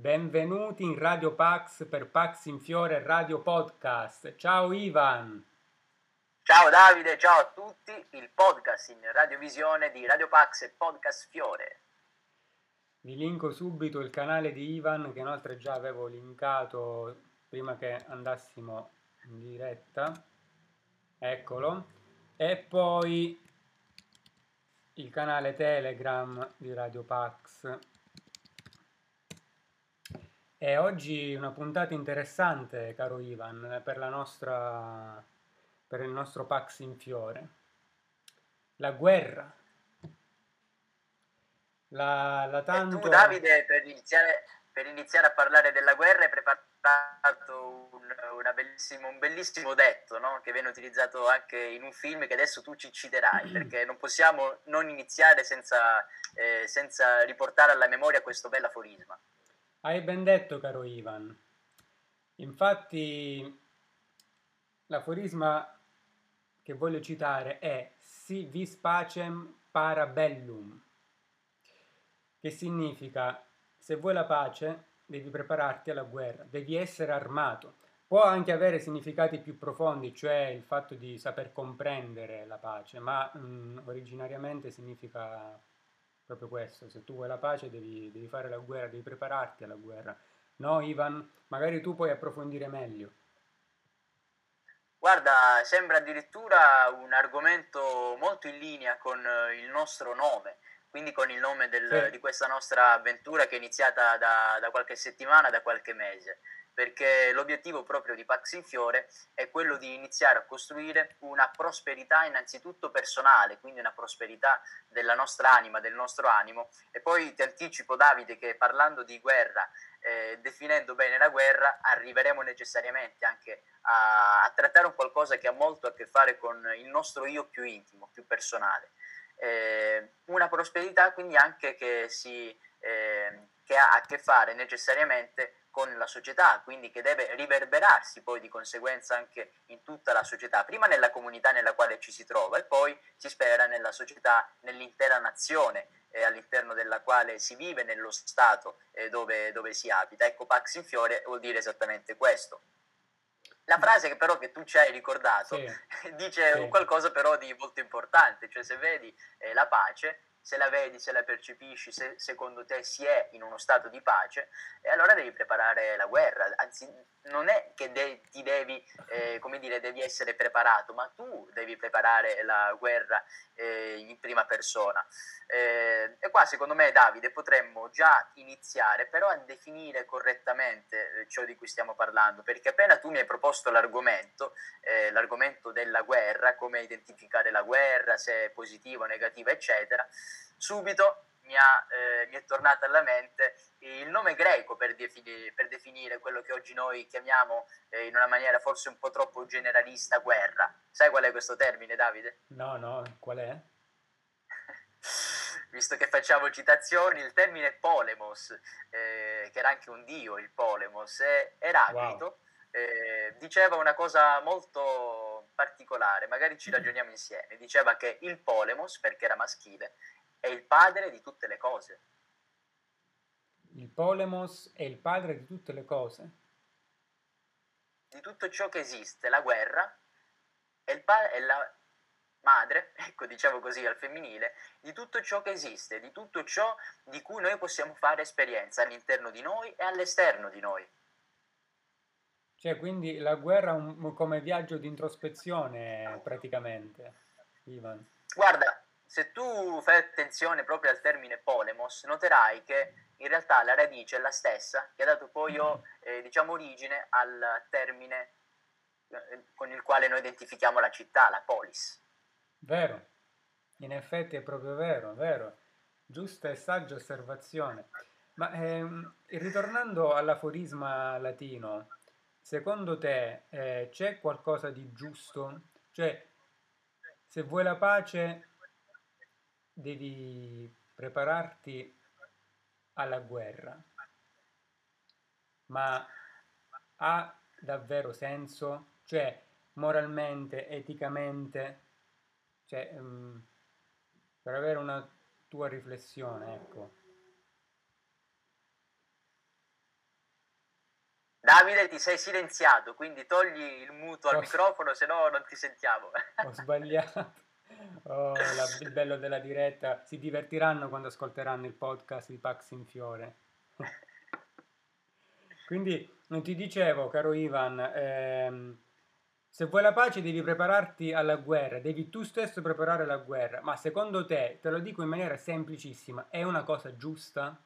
Benvenuti in Radio Pax per Pax in Fiore Radio Podcast. Ciao Ivan. Ciao Davide, ciao a tutti. Il podcast in radiovisione di Radio Pax e Podcast Fiore. Vi linko subito il canale di Ivan che inoltre già avevo linkato prima che andassimo in diretta. Eccolo. E poi il canale Telegram di Radio Pax e oggi una puntata interessante, caro Ivan, per, nostra, per il nostro Pax in Fiore. La guerra. La, la tanto... E tu, Davide, per iniziare, per iniziare, a parlare della guerra hai preparato un, bellissimo, un bellissimo detto, no? che viene utilizzato anche in un film che adesso tu ci citerai, perché non possiamo non iniziare senza, eh, senza riportare alla memoria questo bel aforisma. Hai ben detto, caro Ivan. Infatti, l'aforisma che voglio citare è Si vis pacem para bellum, che significa se vuoi la pace devi prepararti alla guerra, devi essere armato. Può anche avere significati più profondi, cioè il fatto di saper comprendere la pace, ma mh, mm, originariamente significa proprio questo, se tu vuoi la pace devi, devi fare la guerra, devi prepararti alla guerra. No, Ivan, magari tu puoi approfondire meglio. Guarda, sembra addirittura un argomento molto in linea con il nostro nome, quindi con il nome del, sì. di questa nostra avventura che è iniziata da, da qualche settimana, da qualche mese perché l'obiettivo proprio di Pax in Fiore è quello di iniziare a costruire una prosperità innanzitutto personale, quindi una prosperità della nostra anima, del nostro animo. E poi ti anticipo, Davide, che parlando di guerra, eh, definendo bene la guerra, arriveremo necessariamente anche a, a, trattare un qualcosa che ha molto a che fare con il nostro io più intimo, più personale. Eh, una prosperità quindi anche che, si, eh, che ha a che fare necessariamente con la società, quindi che deve riverberarsi poi di conseguenza anche in tutta la società, prima nella comunità nella quale ci si trova e poi si spera nella società, nell'intera nazione eh, all'interno della quale si vive, nello Stato eh, dove, dove si abita. Ecco, Pax in Fiore vuol dire esattamente questo. La frase che però che tu ci hai ricordato sì, dice sì. qualcosa però di molto importante, cioè se vedi eh, la pace se la vedi, se la percepisci, se secondo te si è in uno stato di pace, e allora devi preparare la guerra. Anzi, non è che de- ti devi, eh, come dire, devi essere preparato, ma tu devi preparare la guerra eh, in prima persona. Eh, e qua, secondo me, Davide, potremmo già iniziare però a definire correttamente eh, ciò di cui stiamo parlando, perché appena tu mi hai proposto l'argomento, eh, l'argomento della guerra, come identificare la guerra, se è positiva o negativa, eccetera, subito mi, ha, eh, mi, è tornato alla mente il nome greco per, defini- per definire quello che oggi noi chiamiamo eh, in una maniera forse un po' troppo generalista guerra. Sai qual è questo termine, Davide? No, no, qual è? Visto che facciamo citazioni, il termine polemos, eh, che era anche un dio, il polemos, Eraclito, wow. Eh, diceva una cosa molto particolare, magari ci ragioniamo insieme. Diceva che il polemos, perché era maschile, è il padre di tutte le cose. Il polemos è il padre di tutte le cose. Di tutto ciò che esiste, la guerra è, il pa- è la madre, ecco diciamo così al femminile, di tutto ciò che esiste, di tutto ciò di cui noi possiamo fare esperienza all'interno di noi e all'esterno di noi. Cioè, quindi la guerra è un, come viaggio di introspezione praticamente, Ivan. Guarda, se tu fai attenzione proprio al termine polemos, noterai che in realtà la radice è la stessa che ha dato poi eh, diciamo, origine al termine eh, con il quale noi identifichiamo la città, la polis. Vero, in effetti è proprio vero, vero. Giusta e saggia osservazione. Ma ehm, ritornando all'aforisma latino, secondo te eh, c'è qualcosa di giusto? Cioè, se vuoi la pace devi prepararti alla guerra, ma ha davvero senso? Cioè, moralmente, eticamente, cioè, um, per avere una tua riflessione, ecco. Davide, ti sei silenziato, quindi togli il muto al oh. microfono, se no non ti sentiamo. Ho sbagliato. Oh, la, il bello della diretta. Si divertiranno quando ascolteranno il podcast di Pax in Fiore. Quindi, non ti dicevo, caro Ivan, ehm, se vuoi la pace devi prepararti alla guerra, devi tu stesso preparare la guerra. Ma secondo te, te lo dico in maniera semplicissima, è una cosa giusta?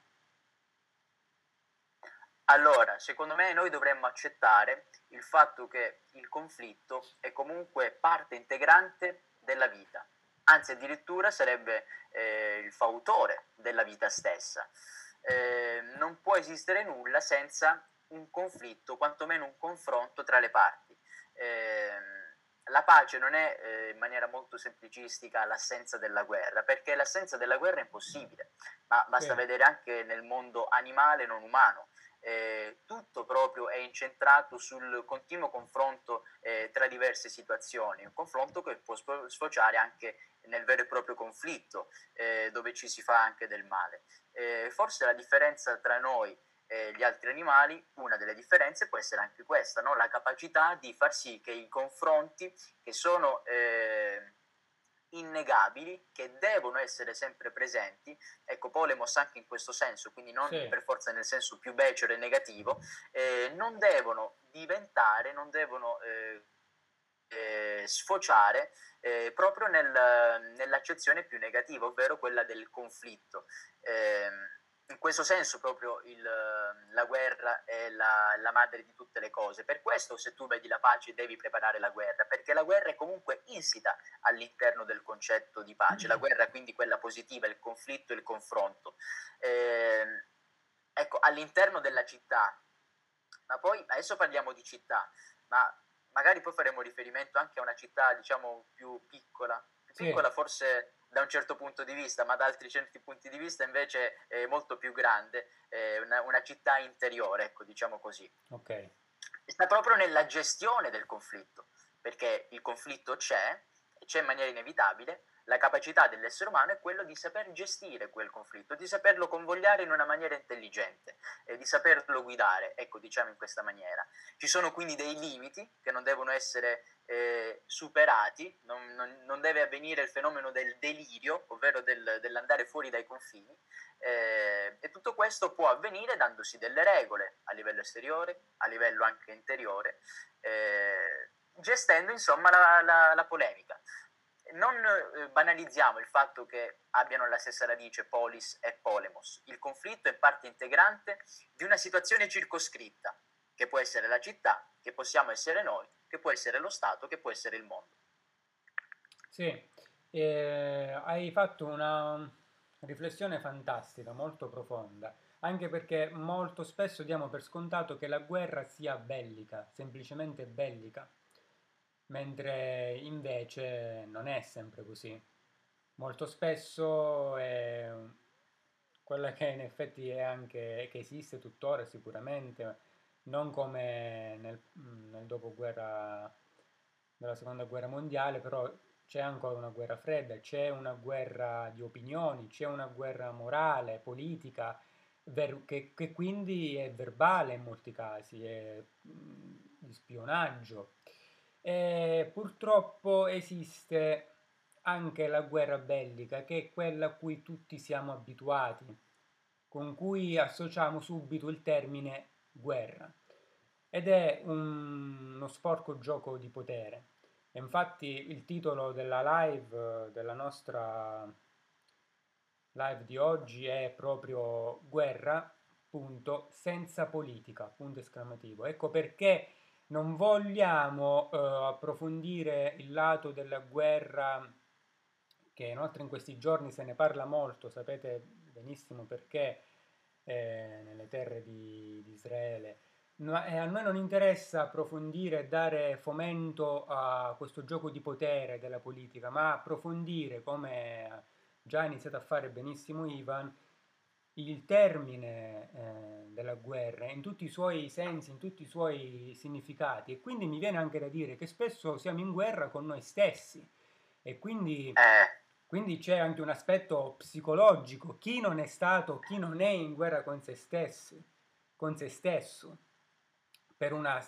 Allora, secondo me noi dovremmo accettare il fatto che il conflitto è comunque parte integrante della vita, anzi addirittura sarebbe eh, il fautore della vita stessa. Eh, non può esistere nulla senza un conflitto, quantomeno un confronto tra le parti. Eh, la pace non è eh, in maniera molto semplicistica l'assenza della guerra, perché l'assenza della guerra è impossibile, ma basta sì. vedere anche nel mondo animale non umano eh, tutto proprio è incentrato sul continuo confronto eh, tra diverse situazioni, un confronto che può sfociare anche nel vero e proprio conflitto, eh, dove ci si fa anche del male. Eh, forse la differenza tra noi e gli altri animali, una delle differenze può essere anche questa, no? la capacità di far sì che i confronti che sono eh, innegabili che devono essere sempre presenti. Ecco, Polemos anche in questo senso, quindi non sì. per forza nel senso più becero e negativo, eh, non devono diventare, non devono eh, eh, sfociare eh, proprio nel, nell'accezione più negativa, ovvero quella del conflitto. In questo senso proprio il, la guerra è la, la, madre di tutte le cose. Per questo se tu vedi la pace devi preparare la guerra, perché la guerra è comunque insita all'interno del concetto di pace. La guerra quindi quella positiva, il conflitto il confronto. Eh, ecco, all'interno della città, ma poi adesso parliamo di città, ma magari poi faremo riferimento anche a una città diciamo più piccola, più piccola sì. forse da un certo punto di vista, ma da altri certi punti di vista invece è molto più grande, è una, una città interiore, ecco, diciamo così. Ok. Sta proprio nella gestione del conflitto, perché il conflitto c'è, c'è in maniera inevitabile, la capacità dell'essere umano è quello di saper gestire quel conflitto, di saperlo convogliare in una maniera intelligente e di saperlo guidare, ecco diciamo in questa maniera. Ci sono quindi dei limiti che non devono essere eh, superati, non, non, non, deve avvenire il fenomeno del delirio, ovvero del, dell'andare fuori dai confini, eh, e tutto questo può avvenire dandosi delle regole a livello esteriore, a livello anche interiore, eh, gestendo insomma la, la, la polemica non eh, banalizziamo il fatto che abbiano la stessa radice polis e polemos. Il conflitto è parte integrante di una situazione circoscritta, che può essere la città, che possiamo essere noi, che può essere lo Stato, che può essere il mondo. Sì, eh, hai fatto una riflessione fantastica, molto profonda, anche perché molto spesso diamo per scontato che la guerra sia bellica, semplicemente bellica mentre invece non è sempre così. Molto spesso è quella che in effetti è anche, che esiste tuttora sicuramente, non come nel, nel dopoguerra della seconda guerra mondiale, però c'è ancora una guerra fredda, c'è una guerra di opinioni, c'è una guerra morale, politica, che, che quindi è verbale in molti casi, è di spionaggio. E purtroppo esiste anche la guerra bellica, che è quella a cui tutti siamo abituati, con cui associamo subito il termine guerra. Ed è un, uno sporco gioco di potere. E infatti il titolo della live, della nostra live di oggi è proprio guerra, punto, senza politica, punto esclamativo. Ecco perché non vogliamo uh, approfondire il lato della guerra che inoltre in questi giorni se ne parla molto, sapete benissimo perché eh, nelle terre di, di Israele. No, eh, a noi non interessa approfondire e dare fomento a questo gioco di potere della politica, ma approfondire, come già ha iniziato a fare benissimo Ivan, il termine eh, della guerra in tutti i suoi sensi, in tutti i suoi significati e quindi mi viene anche da dire che spesso siamo in guerra con noi stessi e quindi, eh. quindi c'è anche un aspetto psicologico, chi non è stato, chi non è in guerra con se stessi, con se stesso. per una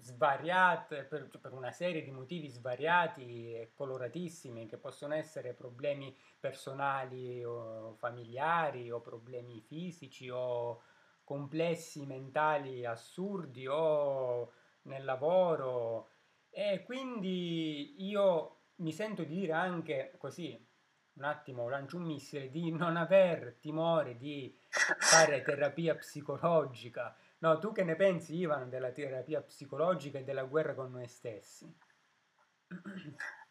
svariate, per, per, una serie di motivi svariati e coloratissimi che possono essere problemi personali o familiari o problemi fisici o complessi mentali assurdi o nel lavoro. E quindi io mi sento di dire anche così un attimo lancio un missile di non aver timore di fare terapia psicologica No, tu che ne pensi, Ivan, della terapia psicologica e della guerra con noi stessi?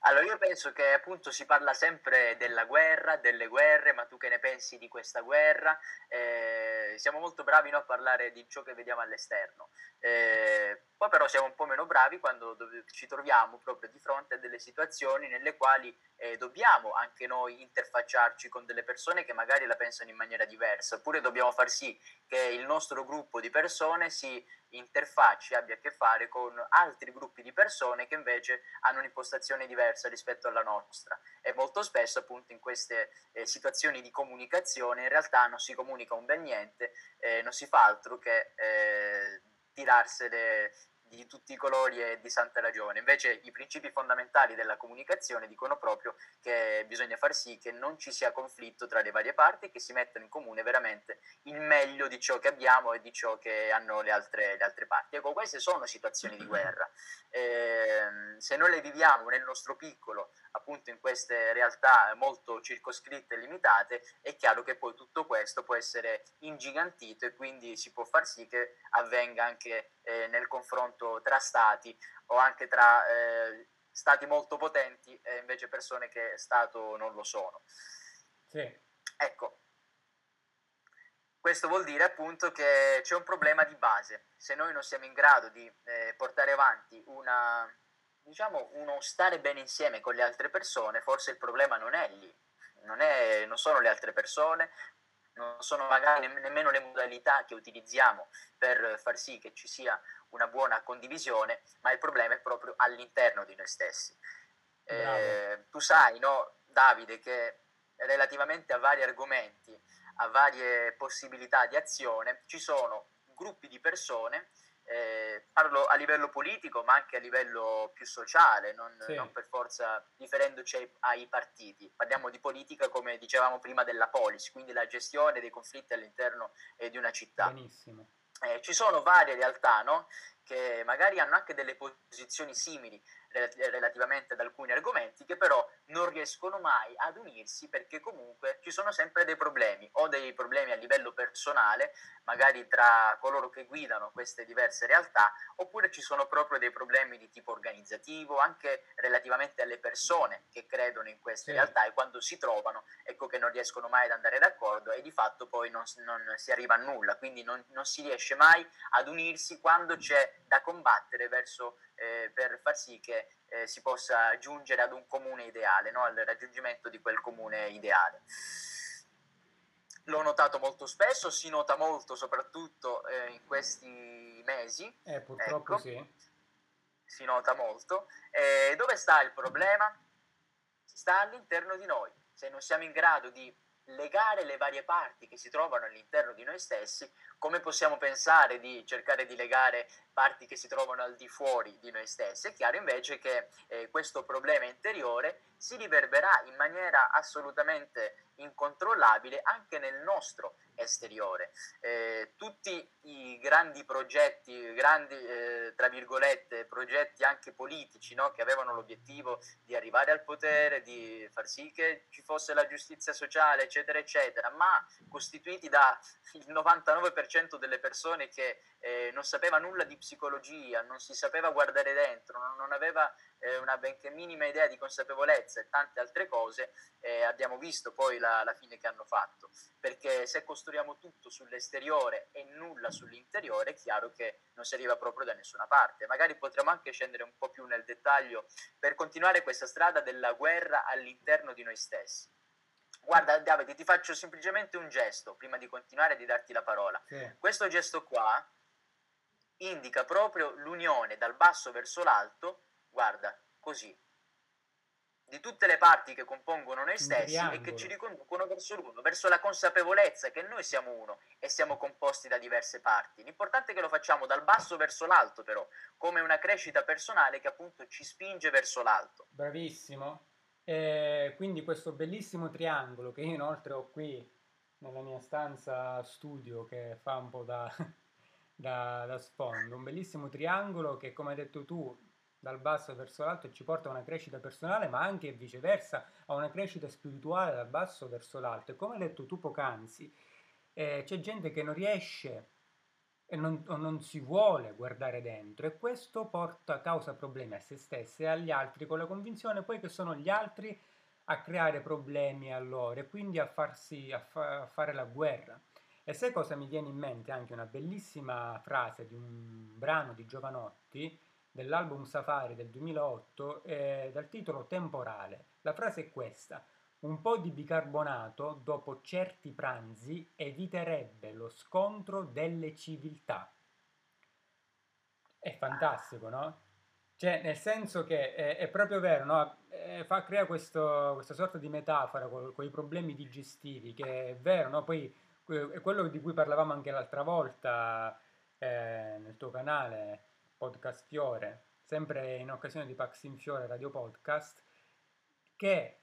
Allora, io penso che appunto si parla sempre della guerra, delle guerre, ma tu che ne pensi di questa guerra? Eh, siamo molto bravi no, a parlare di ciò che vediamo all'esterno. Eh, poi però siamo un po' meno bravi quando ci troviamo proprio di fronte a delle situazioni nelle quali eh, dobbiamo anche noi interfacciarci con delle persone che magari la pensano in maniera diversa, oppure dobbiamo far sì che il nostro gruppo di persone si interfacci, abbia a che fare con altri gruppi di persone che invece hanno un'impostazione diversa rispetto alla nostra. E molto spesso appunto in queste eh, situazioni di comunicazione in realtà non si comunica un bel niente, eh, non si fa altro che eh, tirarsene di tutti i colori e di santa ragione. Invece i principi fondamentali della comunicazione dicono proprio che bisogna far sì che non ci sia conflitto tra le varie parti e che si mettano in comune veramente il meglio di ciò che abbiamo e di ciò che hanno le altre, le altre parti. Ecco, queste sono situazioni di guerra. Eh, se noi le viviamo nel nostro piccolo, appunto in queste realtà molto circoscritte e limitate, è chiaro che poi tutto questo può essere ingigantito e quindi si può far sì che avvenga anche eh, nel confronto tra stati o anche tra eh, stati molto potenti e invece persone che Stato non lo sono. Sì. Ecco, questo vuol dire appunto che c'è un problema di base. Se noi non siamo in grado di eh, portare avanti una, diciamo, uno stare bene insieme con le altre persone, forse il problema non è lì, non, è, non sono le altre persone, non sono magari nemmeno le modalità che utilizziamo per far sì che ci sia una buona condivisione, ma il problema è proprio all'interno di noi stessi. Eh, tu sai, no, Davide, che relativamente a vari argomenti, a varie possibilità di azione, ci sono gruppi di persone eh, parlo a livello politico ma anche a livello più sociale, non, sì. non per forza riferendoci ai, ai, partiti. Parliamo di politica come dicevamo prima della polis, quindi la gestione dei conflitti all'interno eh, di una città. Benissimo. Eh, ci sono varie realtà no? che magari hanno anche delle posizioni simili relativamente ad alcuni argomenti che però non riescono mai ad unirsi perché comunque ci sono sempre dei problemi o dei problemi a livello personale magari tra coloro che guidano queste diverse realtà oppure ci sono proprio dei problemi di tipo organizzativo anche relativamente alle persone che credono in queste sì. realtà e quando si trovano ecco che non riescono mai ad andare d'accordo e di fatto poi non, non si arriva a nulla quindi non, non si riesce mai ad unirsi quando c'è da combattere verso eh, per far sì che eh, si possa giungere ad un comune ideale, no? al raggiungimento di quel comune ideale. L'ho notato molto spesso, si nota molto soprattutto eh, in questi mesi. Eh, purtroppo ecco, sì. Si nota molto. dove sta il problema? Sta all'interno di noi. Se non siamo in grado di legare le varie parti che si trovano all'interno di noi stessi, come possiamo pensare di cercare di legare parti che si trovano al di fuori di noi stessi? È chiaro invece che eh, questo problema interiore si riverberà in maniera assolutamente incontrollabile anche nel nostro esteriore. Eh, tutti i grandi progetti, grandi eh, tra virgolette, progetti anche politici no? che avevano l'obiettivo di arrivare al potere, di far sì che ci fosse la giustizia sociale, eccetera, eccetera, ma costituiti dal 99% delle persone che eh, non sapeva nulla di psicologia, non si sapeva guardare dentro, non, non aveva eh, una benché minima idea di consapevolezza e tante altre cose, eh, abbiamo visto poi la, la, fine che hanno fatto. Perché se costruiamo tutto sull'esteriore e nulla sull'interiore, è chiaro che non si arriva proprio da nessuna parte. Magari potremmo anche scendere un po' più nel dettaglio per continuare questa strada della guerra all'interno di noi stessi. Guarda Davide, ti faccio semplicemente un gesto prima di continuare e di darti la parola. Sì. Questo gesto qua indica proprio l'unione dal basso verso l'alto guarda, così. di tutte le parti che compongono noi stessi e che ci riconducono verso l'uno, verso la consapevolezza che noi siamo uno e siamo composti da diverse parti. L'importante è che lo facciamo dal basso verso l'alto, però, come una crescita personale che appunto ci spinge verso l'alto. Bravissimo. E quindi questo bellissimo triangolo che io inoltre ho qui nella mia stanza studio che fa un po' da, da, da sfondo, un bellissimo triangolo che come hai detto tu dal basso verso l'alto e ci porta a una crescita personale, ma anche viceversa a una crescita spirituale dal basso verso l'alto. E come hai detto tu poc'anzi, eh, c'è gente che non riesce e non, non si vuole guardare dentro e questo porta, causa problemi a se stessi e agli altri con la convinzione poi che sono gli altri a creare problemi a loro e quindi a, farsi, a, fa, a fare la guerra. E sai cosa mi viene in mente? Anche una bellissima frase di un brano di Giovanotti dell'album Safari del 2008 eh, dal titolo Temporale. La frase è questa. Un po' di bicarbonato dopo certi pranzi eviterebbe lo scontro delle civiltà. È fantastico, no? Cioè, nel senso che è, è proprio vero, no? Eh, fa, crea questo, questa sorta di metafora con, con, i problemi digestivi, che è vero, no? Poi è quello di cui parlavamo anche l'altra volta eh, nel tuo canale, Podcast Fiore, sempre in occasione di Pax in Fiore Radio Podcast, che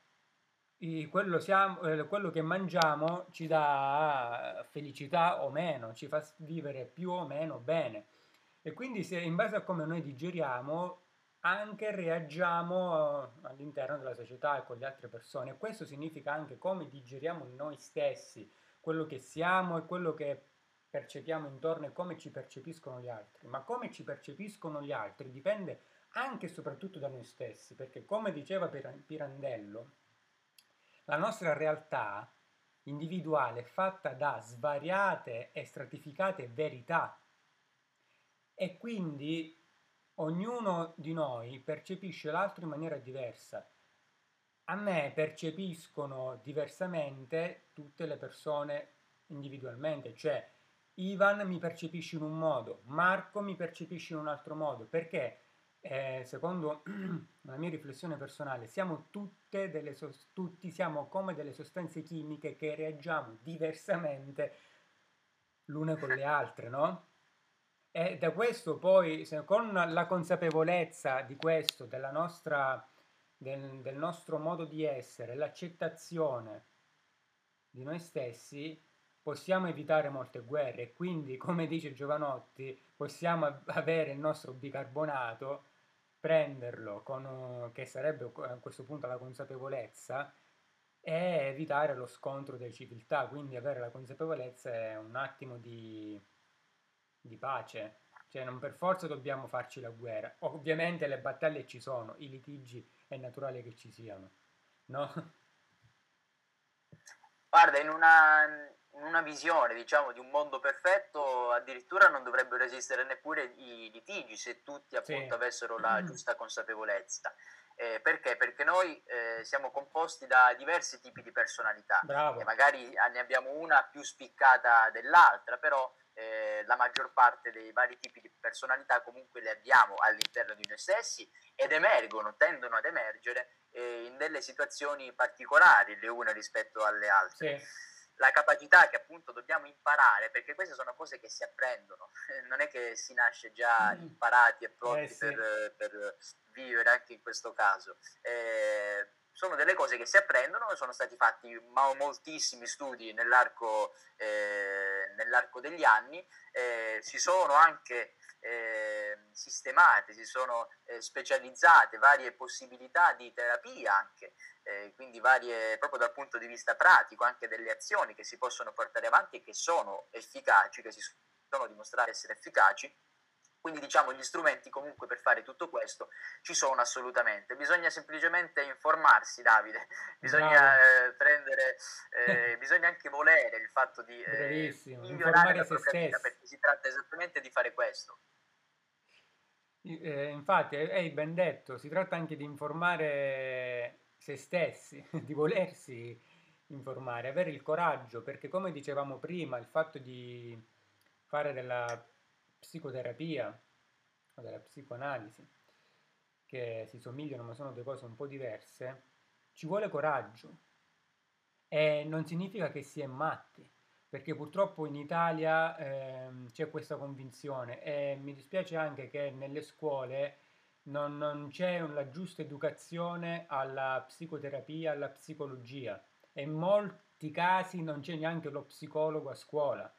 quello, siamo, eh, quello, che mangiamo ci dà felicità o meno, ci fa vivere più o meno bene. E quindi se in base a come noi digeriamo, anche reagiamo all'interno della società e con le altre persone. Questo significa anche come digeriamo noi stessi, quello che siamo e quello che percepiamo intorno e come ci percepiscono gli altri, ma come ci percepiscono gli altri dipende anche e soprattutto da noi stessi, perché come diceva Pirandello, la nostra realtà individuale è fatta da svariate e stratificate verità e quindi ognuno di noi percepisce l'altro in maniera diversa. A me percepiscono diversamente tutte le persone individualmente, cioè Ivan mi percepisce in un modo, Marco mi percepisce in un altro modo, perché eh, secondo la mia riflessione personale siamo tutte delle tutti siamo come delle sostanze chimiche che reagiamo diversamente l'une con le altre, no? E da questo poi, se, con la consapevolezza di questo, della nostra, del, del nostro modo di essere, l'accettazione di noi stessi, possiamo evitare molte guerre e quindi, come dice Giovanotti, possiamo avere il nostro bicarbonato, prenderlo, con, che sarebbe a questo punto la consapevolezza, e evitare lo scontro delle civiltà, quindi avere la consapevolezza è un attimo di, di pace, cioè non per forza dobbiamo farci la guerra, ovviamente le battaglie ci sono, i litigi è naturale che ci siano, no? Guarda, in una, una visione, diciamo, di un mondo perfetto, addirittura non dovrebbero esistere neppure i litigi se tutti appunto sì. avessero la mm. giusta consapevolezza. Eh, perché? Perché noi eh, siamo composti da diversi tipi di personalità Bravo. e magari ne abbiamo una più spiccata dell'altra, però eh, la maggior parte dei vari tipi di personalità comunque le abbiamo all'interno di noi stessi ed emergono, tendono ad emergere eh, in delle situazioni particolari le une rispetto alle altre. Sì la capacità che appunto dobbiamo imparare, perché queste sono cose che si apprendono, non è che si nasce già mm. imparati e pronti eh, sì. per, per, vivere anche in questo caso. Eh, sono delle cose che si apprendono, sono stati fatti moltissimi studi nell'arco, eh, nell'arco degli anni, eh, si sono anche eh, sistemate, si sono eh, specializzate varie possibilità di terapia anche, eh, quindi varie proprio dal punto di vista pratico, anche delle azioni che si possono portare avanti e che sono efficaci, che si sono dimostrate essere efficaci quindi diciamo gli strumenti comunque per fare tutto questo ci sono assolutamente. Bisogna semplicemente informarsi, Davide. Bisogna eh, prendere, eh, bisogna anche volere il fatto di eh, migliorare la propria vita, perché si tratta esattamente di fare questo. Eh, infatti, hai ben detto, si tratta anche di informare se stessi, di volersi informare, avere il coraggio, perché come dicevamo prima, il fatto di fare della psicoterapia o della psicoanalisi, che si somigliano ma sono due cose un po' diverse, ci vuole coraggio. E non significa che si è matti, perché purtroppo in Italia eh, c'è questa convinzione. E mi dispiace anche che nelle scuole non, non c'è la giusta educazione alla psicoterapia, alla psicologia. E in molti casi non c'è neanche lo psicologo a scuola,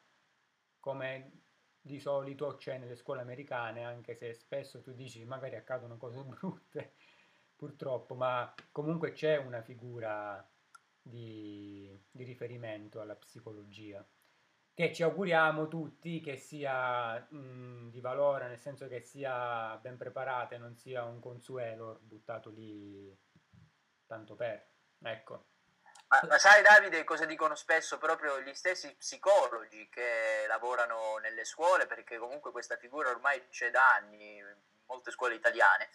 come di solito c'è nelle scuole americane, anche se spesso tu dici magari accadono cose brutte, purtroppo, ma comunque c'è una figura di, di riferimento alla psicologia che ci auguriamo tutti che sia mh, di valore, nel senso che sia ben preparata e non sia un consuelo buttato lì tanto per. Ecco. Ma, ma, sai Davide cosa dicono spesso proprio gli stessi psicologi che lavorano nelle scuole, perché comunque questa figura ormai c'è da anni in molte scuole italiane,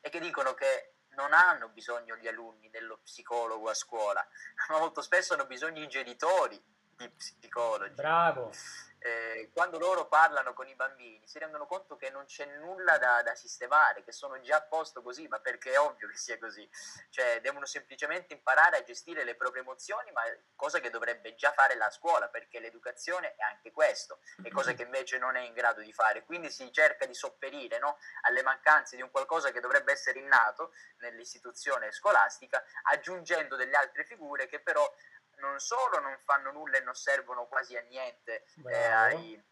e che dicono che non hanno bisogno gli alunni dello psicologo a scuola, ma molto spesso hanno bisogno i genitori di psicologi. Bravo. Eh, quando loro parlano con i bambini si rendono conto che non c'è nulla da, da, sistemare, che sono già a posto così, ma perché è ovvio che sia così. Cioè, devono semplicemente imparare a gestire le proprie emozioni, ma cosa che dovrebbe già fare la scuola, perché l'educazione è anche questo, è cosa che invece non è in grado di fare. Quindi si cerca di sopperire no, alle mancanze di un qualcosa che dovrebbe essere innato nell'istituzione scolastica, aggiungendo delle altre figure che però non solo non fanno nulla e non servono quasi a niente eh, ai,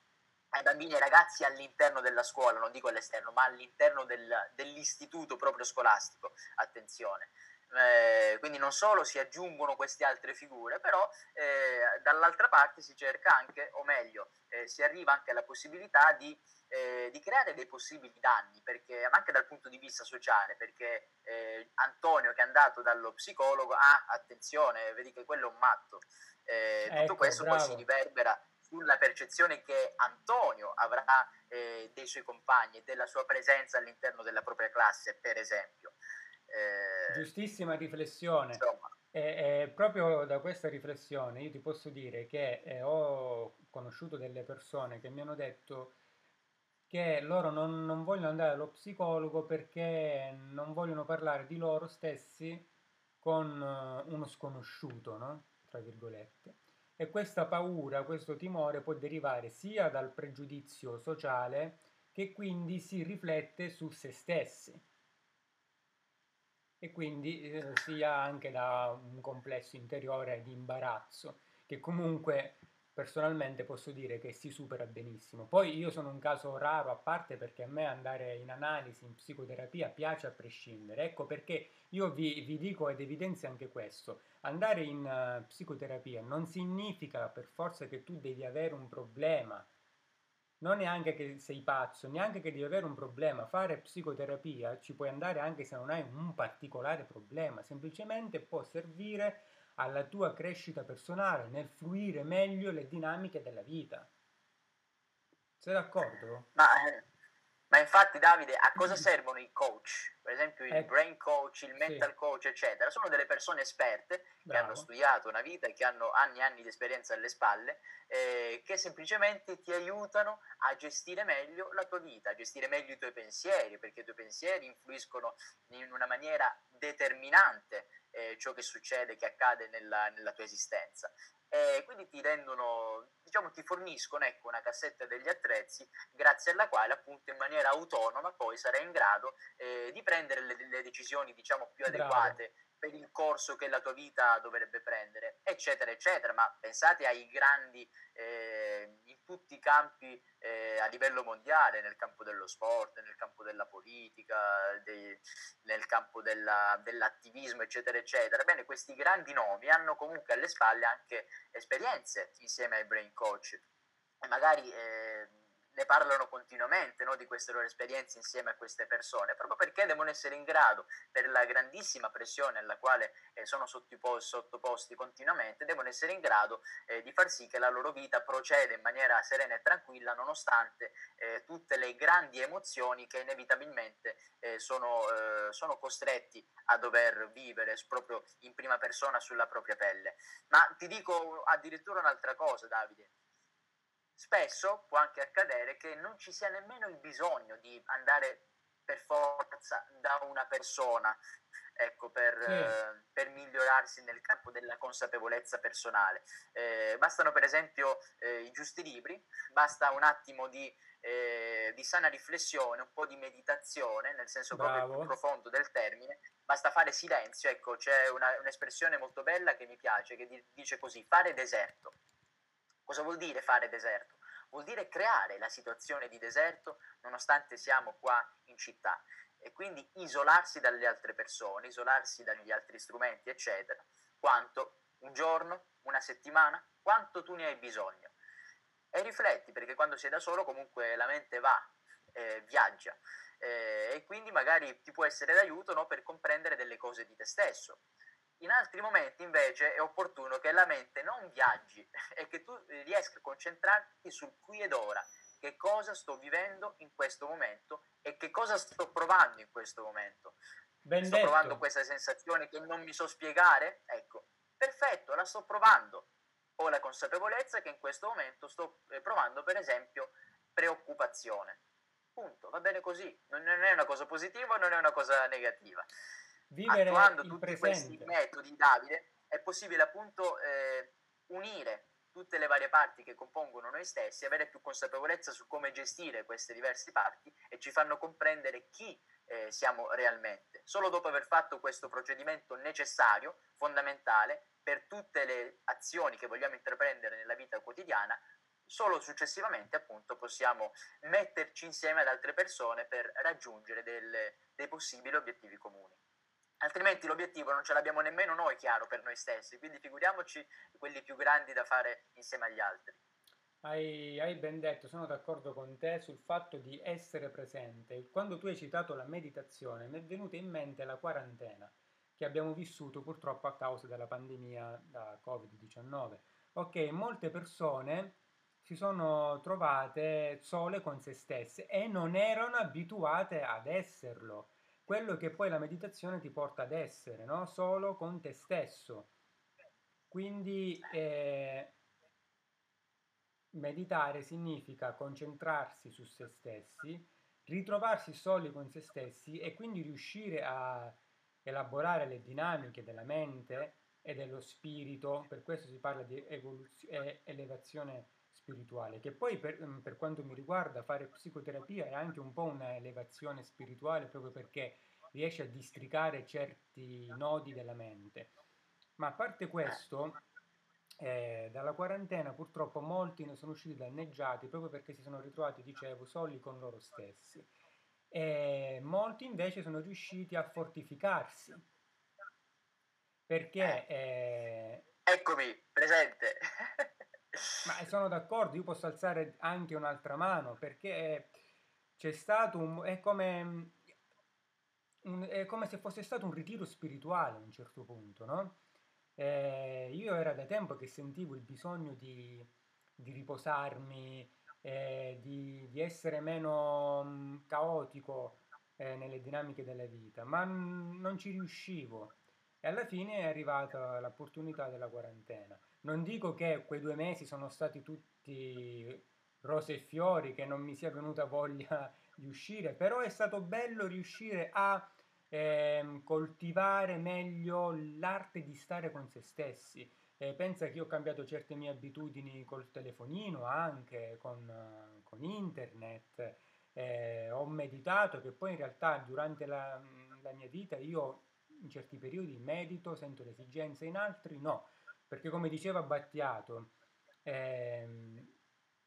ai, bambini e ai ragazzi all'interno della scuola, non dico all'esterno, ma all'interno del, dell'istituto proprio scolastico, attenzione. Eh, quindi non solo si aggiungono queste altre figure, però eh, dall'altra parte si cerca anche, o meglio, eh, si arriva anche alla possibilità di eh, di creare dei possibili danni, perché, anche dal punto di vista sociale, perché eh, Antonio che è andato dallo psicologo, ah, attenzione, vedi che quello è un matto. Eh, ecco, tutto questo bravo. poi si riverbera sulla percezione che Antonio avrà dei suoi compagni e della sua presenza all'interno della propria classe, per esempio. Eh, Giustissima riflessione. Insomma, e, e, proprio da questa riflessione io ti posso dire che eh, ho conosciuto delle persone che mi hanno detto che loro non, non, vogliono andare allo psicologo perché non vogliono parlare di loro stessi con uno sconosciuto, no? Tra virgolette. E questa paura, questo timore può derivare sia dal pregiudizio sociale che quindi si riflette su se stessi e quindi eh, sia anche da un complesso interiore di imbarazzo che comunque personalmente posso dire che si supera benissimo. Poi io sono un caso raro a parte perché a me andare in analisi, in psicoterapia piace a prescindere. Ecco perché io vi, vi dico ed evidenzio anche questo. Andare in uh, psicoterapia non significa per forza che tu devi avere un problema, non neanche che sei pazzo, neanche che devi avere un problema. Fare psicoterapia ci puoi andare anche se non hai un particolare problema, semplicemente può servire alla tua crescita personale, nel fluire meglio le dinamiche della vita. Sei d'accordo? Ma, eh, ma infatti Davide, a cosa servono i coach? Per esempio il eh, brain coach, il mental sì. coach, eccetera. Sono delle persone esperte Bravo. che hanno studiato una vita e che hanno anni e anni di esperienza alle spalle, eh, che semplicemente ti aiutano a gestire meglio la tua vita, a gestire meglio i tuoi pensieri, perché i tuoi pensieri influiscono in una maniera determinante eh, ciò che succede, che accade nella, nella tua esistenza. E quindi ti rendono, diciamo, ti forniscono ecco, una cassetta degli attrezzi grazie alla quale appunto in maniera autonoma poi sarai in grado eh, di prendere le, le, decisioni diciamo più adeguate Bravo. per il corso che la tua vita dovrebbe prendere, eccetera, eccetera. Ma pensate ai grandi eh, tutti i campi eh, a livello mondiale, nel campo dello sport, nel campo della politica, dei, nel campo della, dell'attivismo, eccetera, eccetera. Bene, questi grandi nomi hanno comunque alle spalle anche esperienze insieme ai brain coach. E magari eh, ne parlano continuamente no, di queste loro esperienze insieme a queste persone, proprio perché devono essere in grado, per la grandissima pressione alla quale eh, sono sottoposti continuamente, devono essere in grado eh, di far sì che la loro vita proceda in maniera serena e tranquilla nonostante eh, tutte le grandi emozioni che inevitabilmente eh, sono, eh, sono costretti a dover vivere proprio in prima persona sulla propria pelle. Ma ti dico addirittura un'altra cosa, Davide spesso può anche accadere che non ci sia nemmeno il bisogno di andare per forza da una persona, ecco, per, sì. eh, per, migliorarsi nel campo della consapevolezza personale. Eh, bastano per esempio eh, i giusti libri, basta un attimo di, eh, di, sana riflessione, un po' di meditazione, nel senso Bravo. proprio più profondo del termine, basta fare silenzio, ecco, c'è una, un'espressione molto bella che mi piace, che di, dice così, fare deserto. Cosa vuol dire fare deserto? Vuol dire creare la situazione di deserto nonostante siamo qua in città e quindi isolarsi dalle altre persone, isolarsi dagli altri strumenti, eccetera, quanto un giorno, una settimana, quanto tu ne hai bisogno. E rifletti, perché quando sei da solo comunque la mente va, eh, viaggia, eh, e quindi magari ti può essere d'aiuto no, per comprendere delle cose di te stesso. In altri momenti invece è opportuno che la mente non viaggi e che tu riesca a concentrarti sul qui ed ora, che cosa sto vivendo in questo momento e che cosa sto provando in questo momento. Ben sto detto. provando questa sensazione che non mi so spiegare? Ecco, perfetto, la sto provando. Ho la consapevolezza che in questo momento sto eh, provando, per esempio, preoccupazione. Punto, va bene così. Non è una cosa positiva, non è una cosa negativa. Vivere Attuando tutti presente. questi metodi, Davide, è possibile appunto eh, unire tutte le varie parti che compongono noi stessi, avere più consapevolezza su come gestire queste diverse parti e ci fanno comprendere chi eh, siamo realmente. Solo dopo aver fatto questo procedimento necessario, fondamentale, per tutte le azioni che vogliamo intraprendere nella vita quotidiana, solo successivamente appunto possiamo metterci insieme ad altre persone per raggiungere delle, dei possibili obiettivi comuni altrimenti l'obiettivo non ce l'abbiamo nemmeno noi chiaro per noi stessi, quindi figuriamoci quelli più grandi da fare insieme agli altri. Hai, hai, ben detto, sono d'accordo con te sul fatto di essere presente. Quando tu hai citato la meditazione, mi è venuta in mente la quarantena che abbiamo vissuto purtroppo a causa della pandemia da Covid-19. Ok, molte persone si sono trovate sole con se stesse e non erano abituate ad esserlo quello che poi la meditazione ti porta ad essere, no? solo con te stesso. Quindi eh, meditare significa concentrarsi su se stessi, ritrovarsi soli con se stessi e quindi riuscire a elaborare le dinamiche della mente e dello spirito, per questo si parla di evoluzio- elevazione spirituale, che poi per, mm, per, quanto mi riguarda fare psicoterapia è anche un po' una elevazione spirituale proprio perché riesce a districare certi nodi della mente. Ma a parte questo, eh, dalla quarantena purtroppo molti ne sono usciti danneggiati proprio perché si sono ritrovati, dicevo, soli con loro stessi. E molti invece sono riusciti a fortificarsi perché... Eh, Eccomi, presente. Ma sono d'accordo, io posso alzare anche un'altra mano perché c'è stato un... è come, un, è come se fosse stato un ritiro spirituale a un certo punto, no? Eh, io era da tempo che sentivo il bisogno di, di riposarmi, eh, di, di, essere meno mh, caotico eh, nelle dinamiche della vita, ma n- non ci riuscivo. E alla fine è arrivata l'opportunità della quarantena. Non dico che quei due mesi sono stati tutti rose e fiori, che non mi sia venuta voglia di uscire, però è stato bello riuscire a eh, coltivare meglio l'arte di stare con se stessi. Eh, pensa che io ho cambiato certe mie abitudini col telefonino, anche con, con internet, eh, ho meditato, che poi in realtà durante la, la mia vita io in certi periodi medito, sento l'esigenza, in altri no perché come diceva Battiato, ehm,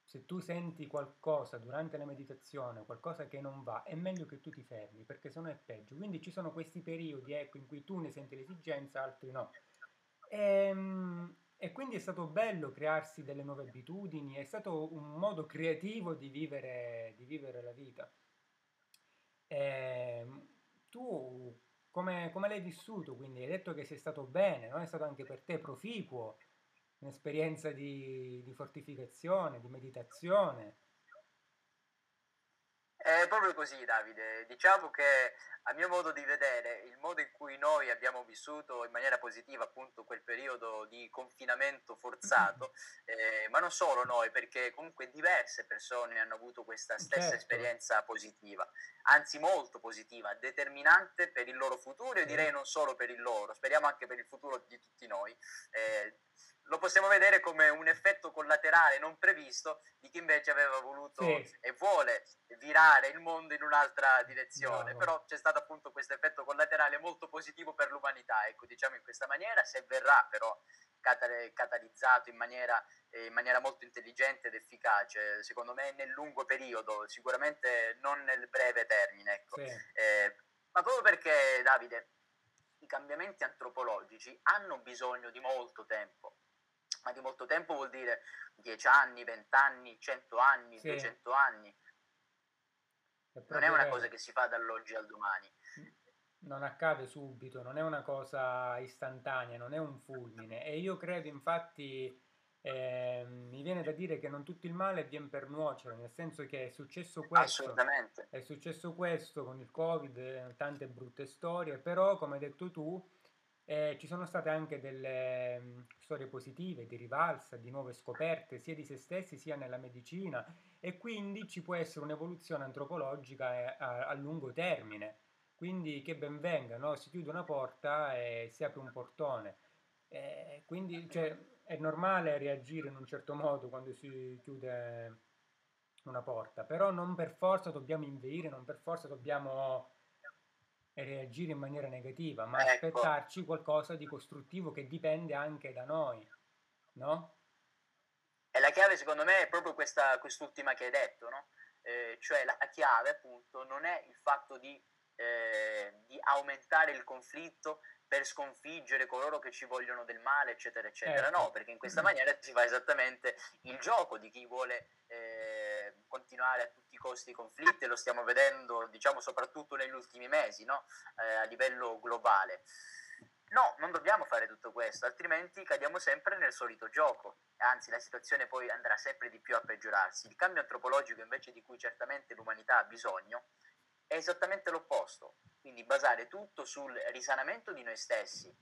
se tu senti qualcosa durante la meditazione, qualcosa che non va, è meglio che tu ti fermi, perché se no è peggio. Quindi ci sono questi periodi ecco, in cui tu ne senti l'esigenza, altri no. E, ehm, e, quindi è stato bello crearsi delle nuove abitudini, è stato un modo creativo di vivere, di vivere la vita. E, ehm, tu come, come l'hai vissuto? Quindi hai detto che sei stato bene, no? È stato anche per te proficuo, un'esperienza di, di fortificazione, di meditazione. È proprio così, Davide. Diciamo che a mio modo di vedere, il modo in cui noi abbiamo vissuto in maniera positiva appunto quel periodo di confinamento forzato, eh, ma non solo noi, perché comunque diverse persone hanno avuto questa stessa certo. esperienza positiva, anzi molto positiva, determinante per il loro futuro e direi non solo per il loro, speriamo anche per il futuro di tutti noi. Eh, lo possiamo vedere come un effetto collaterale non previsto di chi invece aveva voluto sì. e vuole virare il mondo in un'altra direzione. Bravo. Però c'è stato appunto questo effetto collaterale molto positivo per l'umanità, ecco, diciamo in questa maniera, se verrà però catalizzato in maniera, in maniera molto intelligente ed efficace, secondo me nel lungo periodo, sicuramente non nel breve termine. Ecco. Sì. Eh, ma proprio perché, Davide, i cambiamenti antropologici hanno bisogno di molto tempo ma di molto tempo vuol dire 10 anni, 20 anni, 100 anni, sì. 200 anni. È non è una vero. cosa che si fa dall'oggi al domani. Non accade subito, non è una cosa istantanea, non è un fulmine. E io credo infatti, eh, mi viene da dire che non tutto il male viene per nuocere, nel senso che è successo questo. Assolutamente. È successo questo con il Covid, tante brutte storie, però come hai detto tu, eh, ci sono state anche delle mh, storie positive, di rivalsa, di nuove scoperte, sia di se stessi sia nella medicina e quindi ci può essere un'evoluzione antropologica eh, a, a, lungo termine. Quindi che ben venga, no? si chiude una porta e si apre un portone. Eh, quindi cioè, è normale reagire in un certo modo quando si chiude una porta, però non per forza dobbiamo inveire, non per forza dobbiamo reagire in maniera negativa, ma ecco. aspettarci qualcosa di costruttivo che dipende anche da noi, no? E la chiave secondo me è proprio questa, quest'ultima che hai detto, no? Eh, cioè la chiave appunto non è il fatto di, eh, di aumentare il conflitto per sconfiggere coloro che ci vogliono del male, eccetera, eccetera. Ecco. No, perché in questa maniera si fa esattamente il gioco di chi vuole eh, continuare a tutti i costi i conflitti, lo stiamo vedendo, diciamo, soprattutto negli ultimi mesi, no? eh, a livello globale. No, non dobbiamo fare tutto questo, altrimenti cadiamo sempre nel solito gioco. Anzi, la situazione poi andrà sempre di più a peggiorarsi. Il cambio antropologico, invece, di cui certamente l'umanità ha bisogno, è esattamente l'opposto quindi basare tutto sul risanamento di noi stessi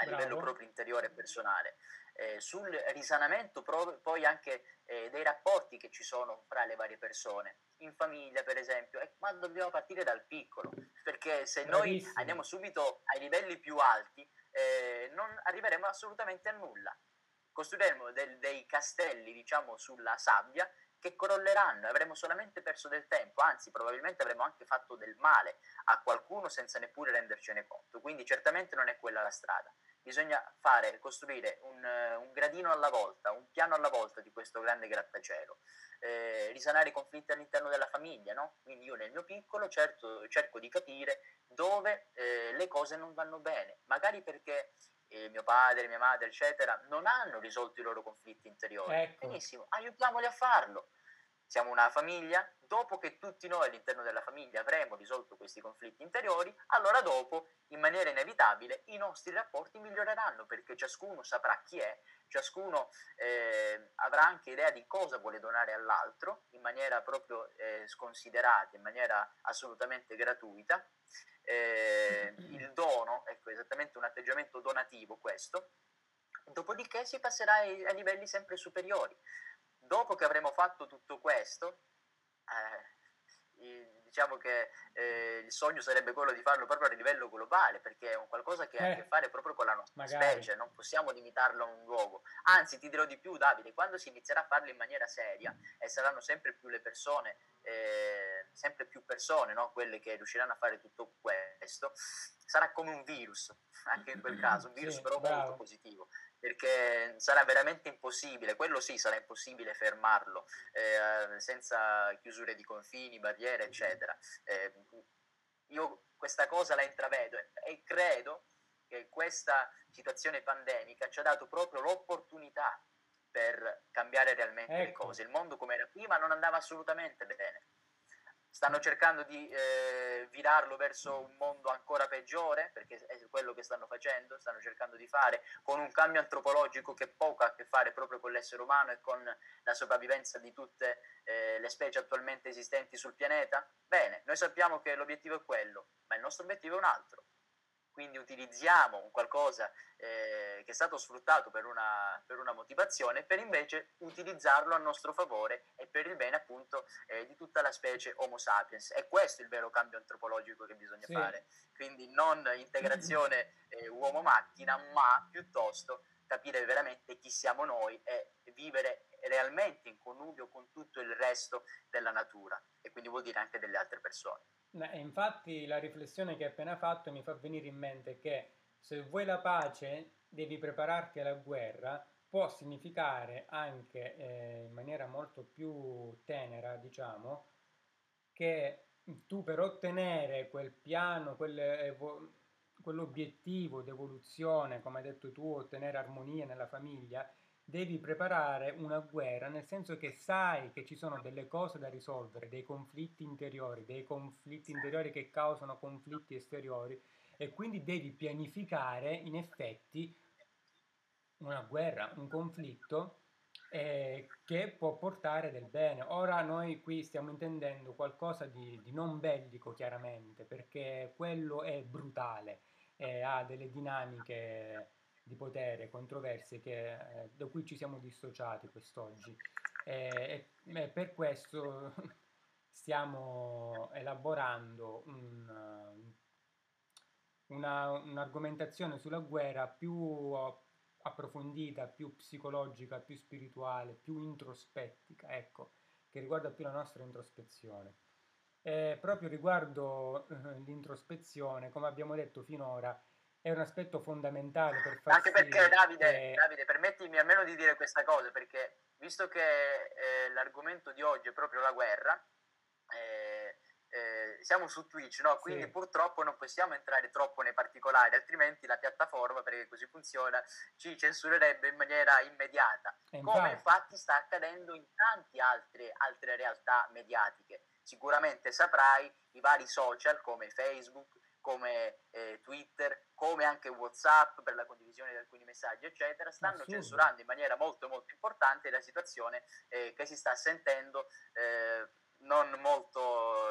a Bravo. livello proprio interiore e personale, eh, sul risanamento pro- poi anche eh, dei rapporti che ci sono fra le varie persone, in famiglia per esempio, eh, ma dobbiamo partire dal piccolo, perché se Bravissimo. noi andiamo subito ai livelli più alti eh, non arriveremo assolutamente a nulla. Costruiremo del, dei castelli, diciamo, sulla sabbia che crolleranno e avremo solamente perso del tempo, anzi probabilmente avremo anche fatto del male a qualcuno senza neppure rendercene conto, quindi certamente non è quella la strada. Bisogna fare, costruire un, un gradino alla volta, un piano alla volta di questo grande grattacielo, eh, risanare i conflitti all'interno della famiglia, no? Quindi io nel mio piccolo certo, cerco di capire dove eh, le cose non vanno bene, magari perché eh, mio padre, mia madre, eccetera, non hanno risolto i loro conflitti interiori. Ecco. Benissimo, aiutiamoli a farlo. Siamo una famiglia, dopo che tutti noi all'interno della famiglia avremo risolto questi conflitti interiori, allora dopo, in maniera inevitabile, i nostri rapporti miglioreranno perché ciascuno saprà chi è, ciascuno eh, avrà anche idea di cosa vuole donare all'altro in maniera proprio eh, sconsiderata, in maniera assolutamente gratuita. Eh, il dono, ecco esattamente un atteggiamento donativo questo, dopodiché si passerà ai, ai livelli sempre superiori. Dopo che avremo fatto tutto questo, eh, diciamo che eh, il sogno sarebbe quello di farlo proprio a livello globale, perché è un qualcosa che ha a che eh, fare proprio con la nostra magari. specie, non possiamo limitarlo a un luogo. Anzi, ti dirò di più, Davide, quando si inizierà a farlo in maniera seria e saranno sempre più le persone, eh, sempre più persone, no? quelle che riusciranno a fare tutto questo, sarà come un virus, anche in quel caso, un virus sì, però bravo. molto positivo perché sarà veramente impossibile, quello sì sarà impossibile fermarlo eh, senza chiusure di confini, barriere, eccetera. Eh, io questa cosa la intravedo e credo che questa situazione pandemica ci ha dato proprio l'opportunità per cambiare realmente ecco. le cose. Il mondo come era prima non andava assolutamente bene. Stanno cercando di eh, virarlo verso un mondo ancora peggiore, perché è quello che stanno facendo, stanno cercando di fare, con un cambio antropologico che poco ha a che fare proprio con l'essere umano e con la sopravvivenza di tutte eh, le specie attualmente esistenti sul pianeta? Bene, noi sappiamo che l'obiettivo è quello, ma il nostro obiettivo è un altro quindi utilizziamo un qualcosa eh, che è stato sfruttato per una, per una, motivazione per invece utilizzarlo a nostro favore e per il bene appunto eh, di tutta la specie Homo sapiens. È questo il vero cambio antropologico che bisogna sì. fare, quindi non integrazione eh, uomo-macchina, ma piuttosto capire veramente chi siamo noi e vivere realmente in connubio con tutto il resto della natura e quindi vuol dire anche delle altre persone. E infatti la riflessione che hai appena fatto mi fa venire in mente che se vuoi la pace devi prepararti alla guerra, può significare anche eh, in maniera molto più tenera, diciamo, che tu per ottenere quel piano, quell'evo- quell'obiettivo di evoluzione, come hai detto tu, ottenere armonia nella famiglia, devi preparare una guerra, nel senso che sai che ci sono delle cose da risolvere, dei conflitti interiori, dei conflitti interiori che causano conflitti esteriori e quindi devi pianificare in effetti una guerra, un conflitto eh, che può portare del bene. Ora noi qui stiamo intendendo qualcosa di, di non bellico chiaramente, perché quello è brutale, eh, ha delle dinamiche di potere, controversie che, eh, da cui ci siamo dissociati quest'oggi. E, e per questo stiamo elaborando un, una, un'argomentazione sulla guerra più approfondita, più psicologica, più spirituale, più introspettica, ecco, che riguarda più la nostra introspezione. E proprio riguardo eh, l'introspezione, come abbiamo detto finora, è un aspetto fondamentale per far Anche perché, Davide, che... Davide, permettimi almeno di dire questa cosa, perché visto che eh, l'argomento di oggi è proprio la guerra, eh, eh, siamo su Twitch, no? quindi sì. purtroppo non possiamo entrare troppo nei particolari, altrimenti la piattaforma, perché così funziona, ci censurerebbe in maniera immediata, infatti. come infatti sta accadendo in tante altre, altre realtà mediatiche. Sicuramente saprai i vari social come Facebook, come eh, Twitter, come anche Whatsapp per la condivisione di alcuni messaggi, eccetera, stanno Assurdo. censurando in maniera molto molto importante la situazione eh, che si sta sentendo eh, non molto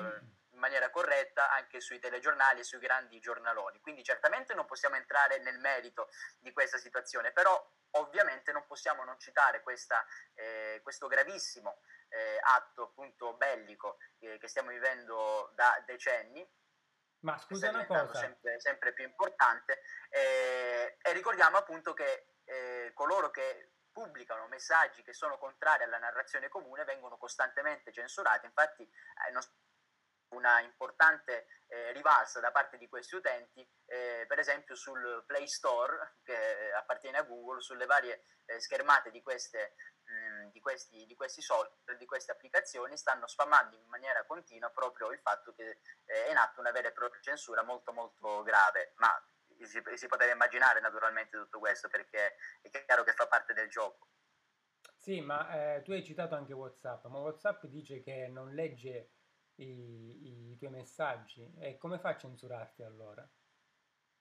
in maniera corretta anche sui telegiornali e sui grandi giornaloni. Quindi certamente non possiamo entrare nel merito di questa situazione, però ovviamente non possiamo non citare questa, eh, questo gravissimo eh, atto appunto bellico eh, che stiamo vivendo da decenni ma scusa una cosa. Sempre, sempre più importante. Eh, e ricordiamo appunto che eh, coloro che pubblicano messaggi che sono contrari alla narrazione comune vengono costantemente censurati. Infatti, eh, non una importante eh, rivalsa da parte di questi utenti, eh, per esempio sul Play Store, che appartiene a Google, sulle varie eh, schermate di queste Mm, di questi, di questi software, di queste applicazioni, stanno spammando in maniera continua proprio il fatto che eh, è in atto una vera e propria censura molto molto grave, ma si, si poteva immaginare naturalmente tutto questo perché è chiaro che fa parte del gioco. Sì, ma eh, tu hai citato anche WhatsApp, ma WhatsApp dice che non legge i, i tuoi messaggi. E come fa a censurarti allora?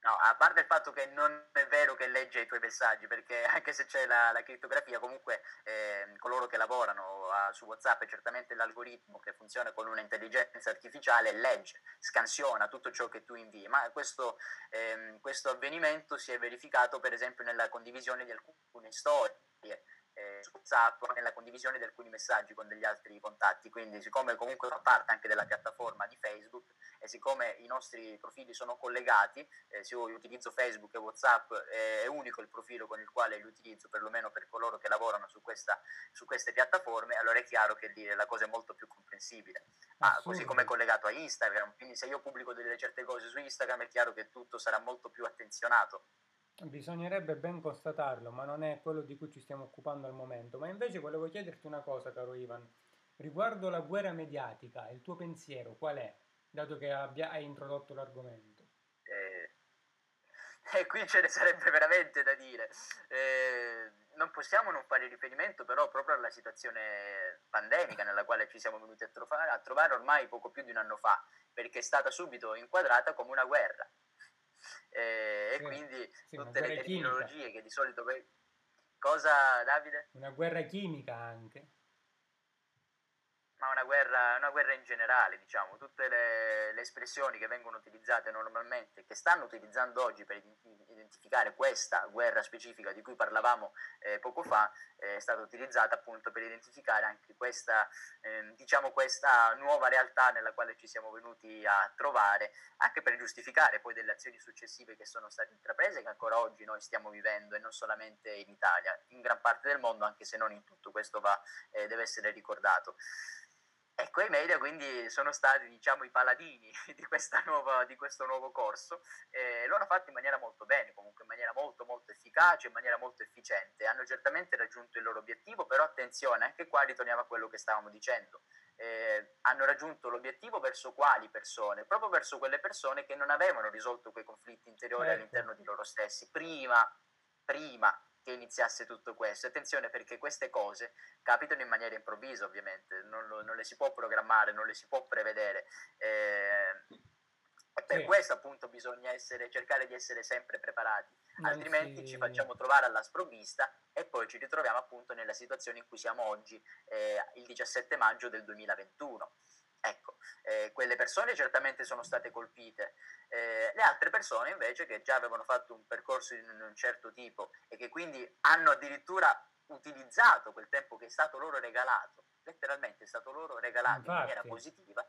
No, a parte il fatto che non è vero che legge i tuoi messaggi, perché anche se c'è la, la crittografia, comunque eh, coloro che lavorano a, su WhatsApp, certamente l'algoritmo che funziona con un'intelligenza artificiale legge, scansiona tutto ciò che tu invii, ma questo, eh, questo avvenimento si è verificato per esempio nella condivisione di alcune storie eh, WhatsApp nella condivisione di alcuni messaggi con degli altri contatti. Quindi, siccome comunque fa parte anche della piattaforma di Facebook e siccome i nostri profili sono collegati, eh, se io utilizzo Facebook e WhatsApp eh, è unico il profilo con il quale li utilizzo, perlomeno per coloro che lavorano su, questa, su queste piattaforme, allora è chiaro che lì la cosa è molto più comprensibile. Ma così come è collegato a Instagram, quindi se io pubblico delle certe cose su Instagram è chiaro che tutto sarà molto più attenzionato. Bisognerebbe ben constatarlo, ma non è quello di cui ci stiamo occupando al momento. Ma invece volevo chiederti una cosa, caro Ivan. Riguardo la guerra mediatica, il tuo pensiero qual è, dato che abbia, hai introdotto l'argomento? Eh, E qui ce ne sarebbe veramente da dire. Eh, non possiamo non fare riferimento però proprio alla situazione pandemica nella quale ci siamo venuti a trovare, a trovare ormai poco più di un anno fa, perché è stata subito inquadrata come una guerra. Eh, sì, e quindi sì, tutte le tecnologie che di solito... Cosa, Davide? Una guerra chimica anche ma una guerra, una guerra in generale, diciamo, tutte le, le, espressioni che vengono utilizzate normalmente, che stanno utilizzando oggi per identificare questa guerra specifica di cui parlavamo eh, poco fa, eh, è stata utilizzata appunto per identificare anche questa, eh, diciamo, questa nuova realtà nella quale ci siamo venuti a trovare, anche per giustificare poi delle azioni successive che sono state intraprese, che ancora oggi noi stiamo vivendo e non solamente in Italia, in gran parte del mondo, anche se non in tutto, questo va, eh, deve essere ricordato. Ecco, i media quindi sono stati diciamo, i paladini di, nuova, di, questo nuovo corso e lo hanno fatto in maniera molto bene, comunque in maniera molto molto efficace, in maniera molto efficiente. Hanno certamente raggiunto il loro obiettivo, però attenzione, anche qua ritorniamo a quello che stavamo dicendo. Eh, hanno raggiunto l'obiettivo verso quali persone? Proprio verso quelle persone che non avevano risolto quei conflitti interiori ecco. all'interno di loro stessi prima, prima che iniziasse tutto questo. Attenzione perché queste cose capitano in maniera improvvisa ovviamente, non, lo, non le si può programmare, non le si può prevedere. Eh, e per sì. questo appunto bisogna essere, cercare di essere sempre preparati, non altrimenti ci facciamo trovare alla sprovvista e poi ci ritroviamo appunto nella situazione in cui siamo oggi, eh, il 17 maggio del 2021. Ecco, eh, quelle persone certamente sono state colpite, eh, le altre persone invece che già avevano fatto un percorso di un certo tipo e che quindi hanno addirittura utilizzato quel tempo che è stato loro regalato, letteralmente è stato loro regalato Infatti. in maniera positiva,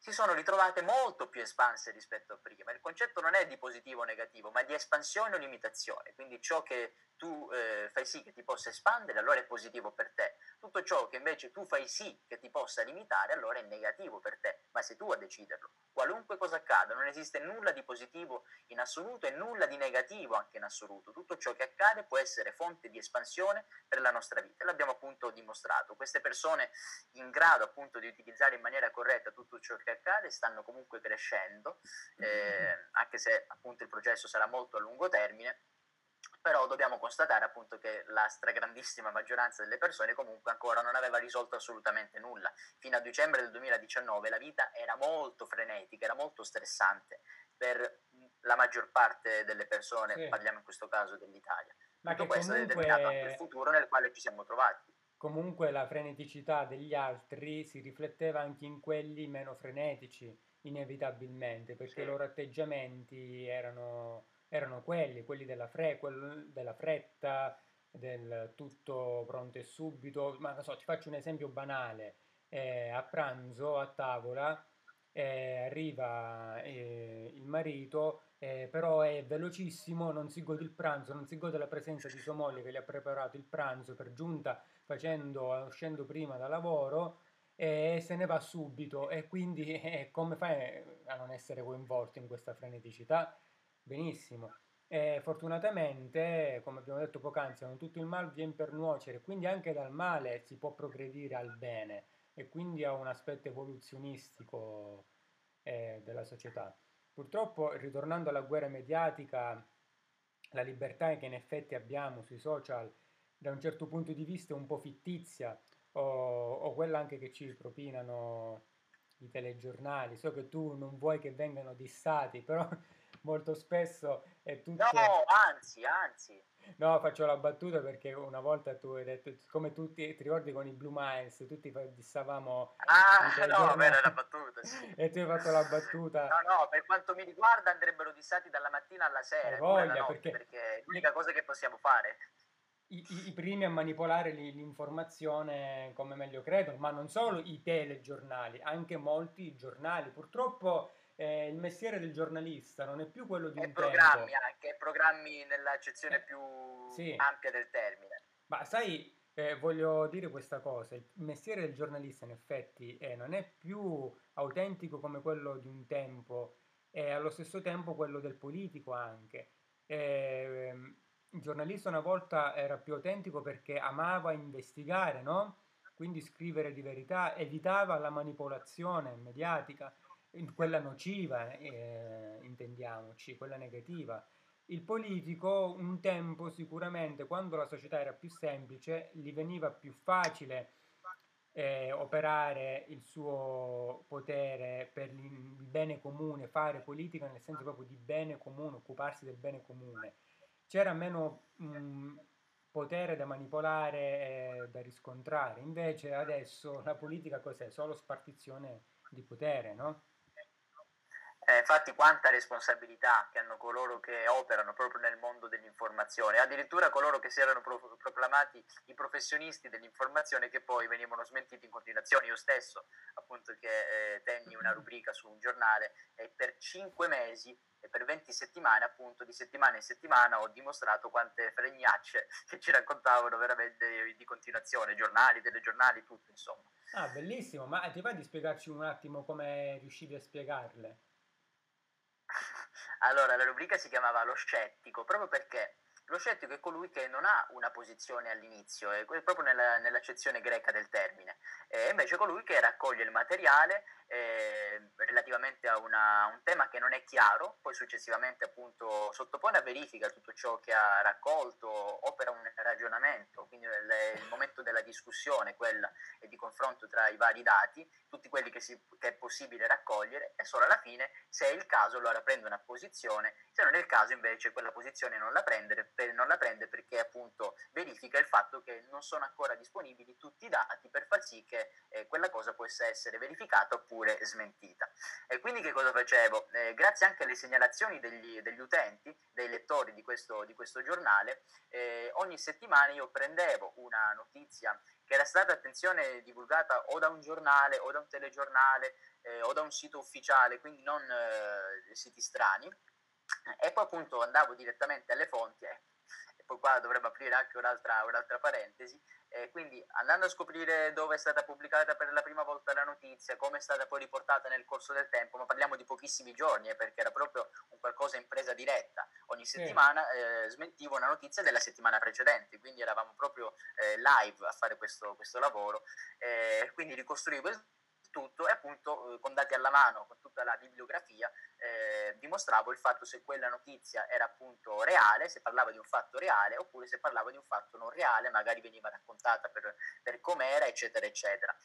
si sono ritrovate molto più espanse rispetto a prima. Il concetto non è di positivo o negativo, ma di espansione o limitazione. Quindi ciò che tu eh, fai sì che ti possa espandere, allora è positivo per te. Tutto ciò che invece tu fai sì che ti possa limitare, allora è negativo per te, ma sei tu a deciderlo. Qualunque cosa accada, non esiste nulla di positivo in assoluto e nulla di negativo anche in assoluto. Tutto ciò che accade può essere fonte di espansione per la nostra vita l'abbiamo appunto dimostrato. Queste persone in grado appunto di utilizzare in maniera corretta tutto ciò che accade stanno comunque crescendo, eh, anche se appunto il processo sarà molto a lungo termine però dobbiamo constatare appunto che la stragrandissima maggioranza delle persone comunque ancora non aveva risolto assolutamente nulla. Fino a dicembre del 2019 la vita era molto frenetica, era molto stressante per la maggior parte delle persone, sì. parliamo in questo caso dell'Italia. Ma Tutto questo comunque... è determinato anche il futuro nel quale ci siamo trovati. Comunque la freneticità degli altri si rifletteva anche in quelli meno frenetici, inevitabilmente, perché sì. i loro atteggiamenti erano erano quelli, quelli della, fre, della fretta, del tutto pronto e subito. Ma non so, ti faccio un esempio banale. Eh, a pranzo, a tavola, eh, arriva eh, il marito, eh, però è velocissimo, non si gode il pranzo, non si gode la presenza di sua moglie che gli ha preparato il pranzo per giunta facendo, uscendo prima da lavoro e se ne va subito e quindi eh, come fai a non essere coinvolto in questa freneticità? Benissimo. E fortunatamente, come abbiamo detto poc'anzi, non tutto il male viene per nuocere, quindi anche dal male si può progredire al bene e quindi ha un aspetto evoluzionistico eh, della società. Purtroppo, ritornando alla guerra mediatica, la libertà che in effetti abbiamo sui social, da un certo punto di vista è un po' fittizia, o, o quella anche che ci propinano i telegiornali. So che tu non vuoi che vengano dissati, però molto spesso è tutto... No, anzi, anzi. No, faccio la battuta perché una volta tu hai detto, come tutti, ti ricordi con i Blue Miles, tutti dissavamo... Ah, no, era la battuta, sì. E tu hai fatto la battuta... No, no, per quanto mi riguarda andrebbero dissati dalla mattina alla sera, voglia, notte, perché... perché è l'unica cosa che possiamo fare. I, i, primi a manipolare l'informazione come meglio credono, ma non solo i telegiornali, anche molti giornali. Purtroppo eh, il mestiere del giornalista non è più quello di e un programmi tempo. anche, programmi nell'accezione eh, più sì. ampia del termine. Ma sai, eh, voglio dire questa cosa, il mestiere del giornalista in effetti eh, non è più autentico come quello di un tempo e allo stesso tempo quello del politico anche. Ehm, il giornalista una volta era più autentico perché amava investigare, no? Quindi scrivere di verità, evitava la manipolazione mediatica quella nociva, eh, intendiamoci, quella negativa. il politico un tempo sicuramente, quando la società era più semplice, gli veniva più facile eh, operare il suo potere per il bene comune, fare politica nel senso proprio di bene comune, occuparsi del bene comune. C'era meno mh, potere da manipolare e da riscontrare, invece adesso la politica cos'è? Solo spartizione di potere, no? Eh, infatti quanta responsabilità che hanno coloro che operano proprio nel mondo dell'informazione, addirittura coloro che si erano pro- proclamati i professionisti dell'informazione che poi venivano smentiti in continuazione. Io stesso, appunto, che eh, tenni una rubrica su un giornale e per cinque mesi e per 20 settimane, appunto, di settimana in settimana ho dimostrato quante fregnacce che ci raccontavano veramente di continuazione, giornali, telegiornali, tutto, insomma. Ah, bellissimo, ma ti va di spiegarci un attimo come riuscivi a spiegarle? Allora, la rubrica si chiamava Lo scettico, proprio perché lo scettico è colui che non ha una posizione all'inizio, è proprio nella, nell'accezione greca del termine, e invece colui che raccoglie il materiale eh, relativamente a una, un tema che non è chiaro, poi successivamente appunto sottopone a verifica tutto ciò che ha raccolto, opera un ragionamento, quindi il, il momento della discussione quella e di confronto tra i vari dati, tutti quelli che, si, che, è possibile raccogliere e solo alla fine, se è il caso, allora prende una posizione, se non è il caso invece quella posizione non la, prende, non la prende perché appunto verifica il fatto che non sono ancora disponibili tutti i dati per far sì che eh, quella cosa possa essere verificata oppure oppure smentita. E quindi che cosa facevo? Eh, grazie anche alle segnalazioni degli, degli, utenti, dei lettori di questo, di questo giornale, eh, ogni settimana io prendevo una notizia che era stata, attenzione, divulgata o da un giornale o da un telegiornale eh, o da un sito ufficiale, quindi non eh, siti strani, e poi appunto andavo direttamente alle fonti, e poi qua dovremmo aprire anche un'altra, un'altra parentesi, e quindi andando a scoprire dove è stata pubblicata per la prima volta la notizia, come è stata poi riportata nel corso del tempo, ma parliamo di pochissimi giorni eh, perché era proprio un qualcosa in presa diretta. Ogni settimana eh, smentivo una notizia della settimana precedente, quindi eravamo proprio eh, live a fare questo, questo lavoro. Eh, quindi ricostruivo il tutto e appunto eh, con dati alla mano, con tutta la bibliografia, eh, dimostravo il fatto se quella notizia era appunto reale, se parlava di un fatto reale, oppure se parlava di un fatto non reale, magari veniva raccontata per, per com'era, eccetera, eccetera.